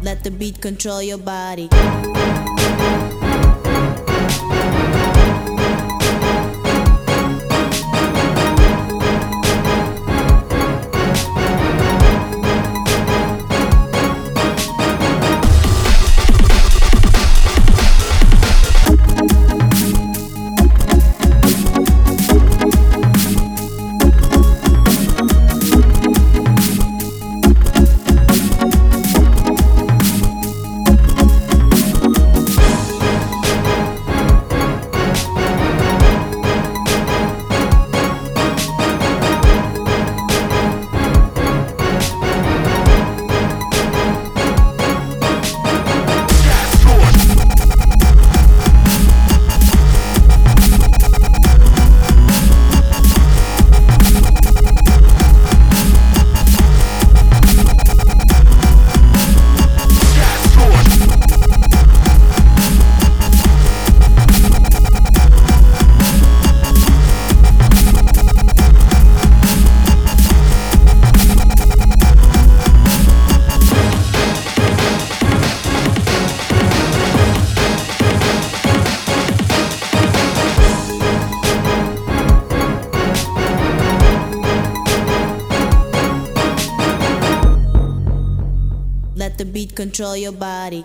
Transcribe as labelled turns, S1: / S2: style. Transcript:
S1: Let the beat control your body. The beat control your body.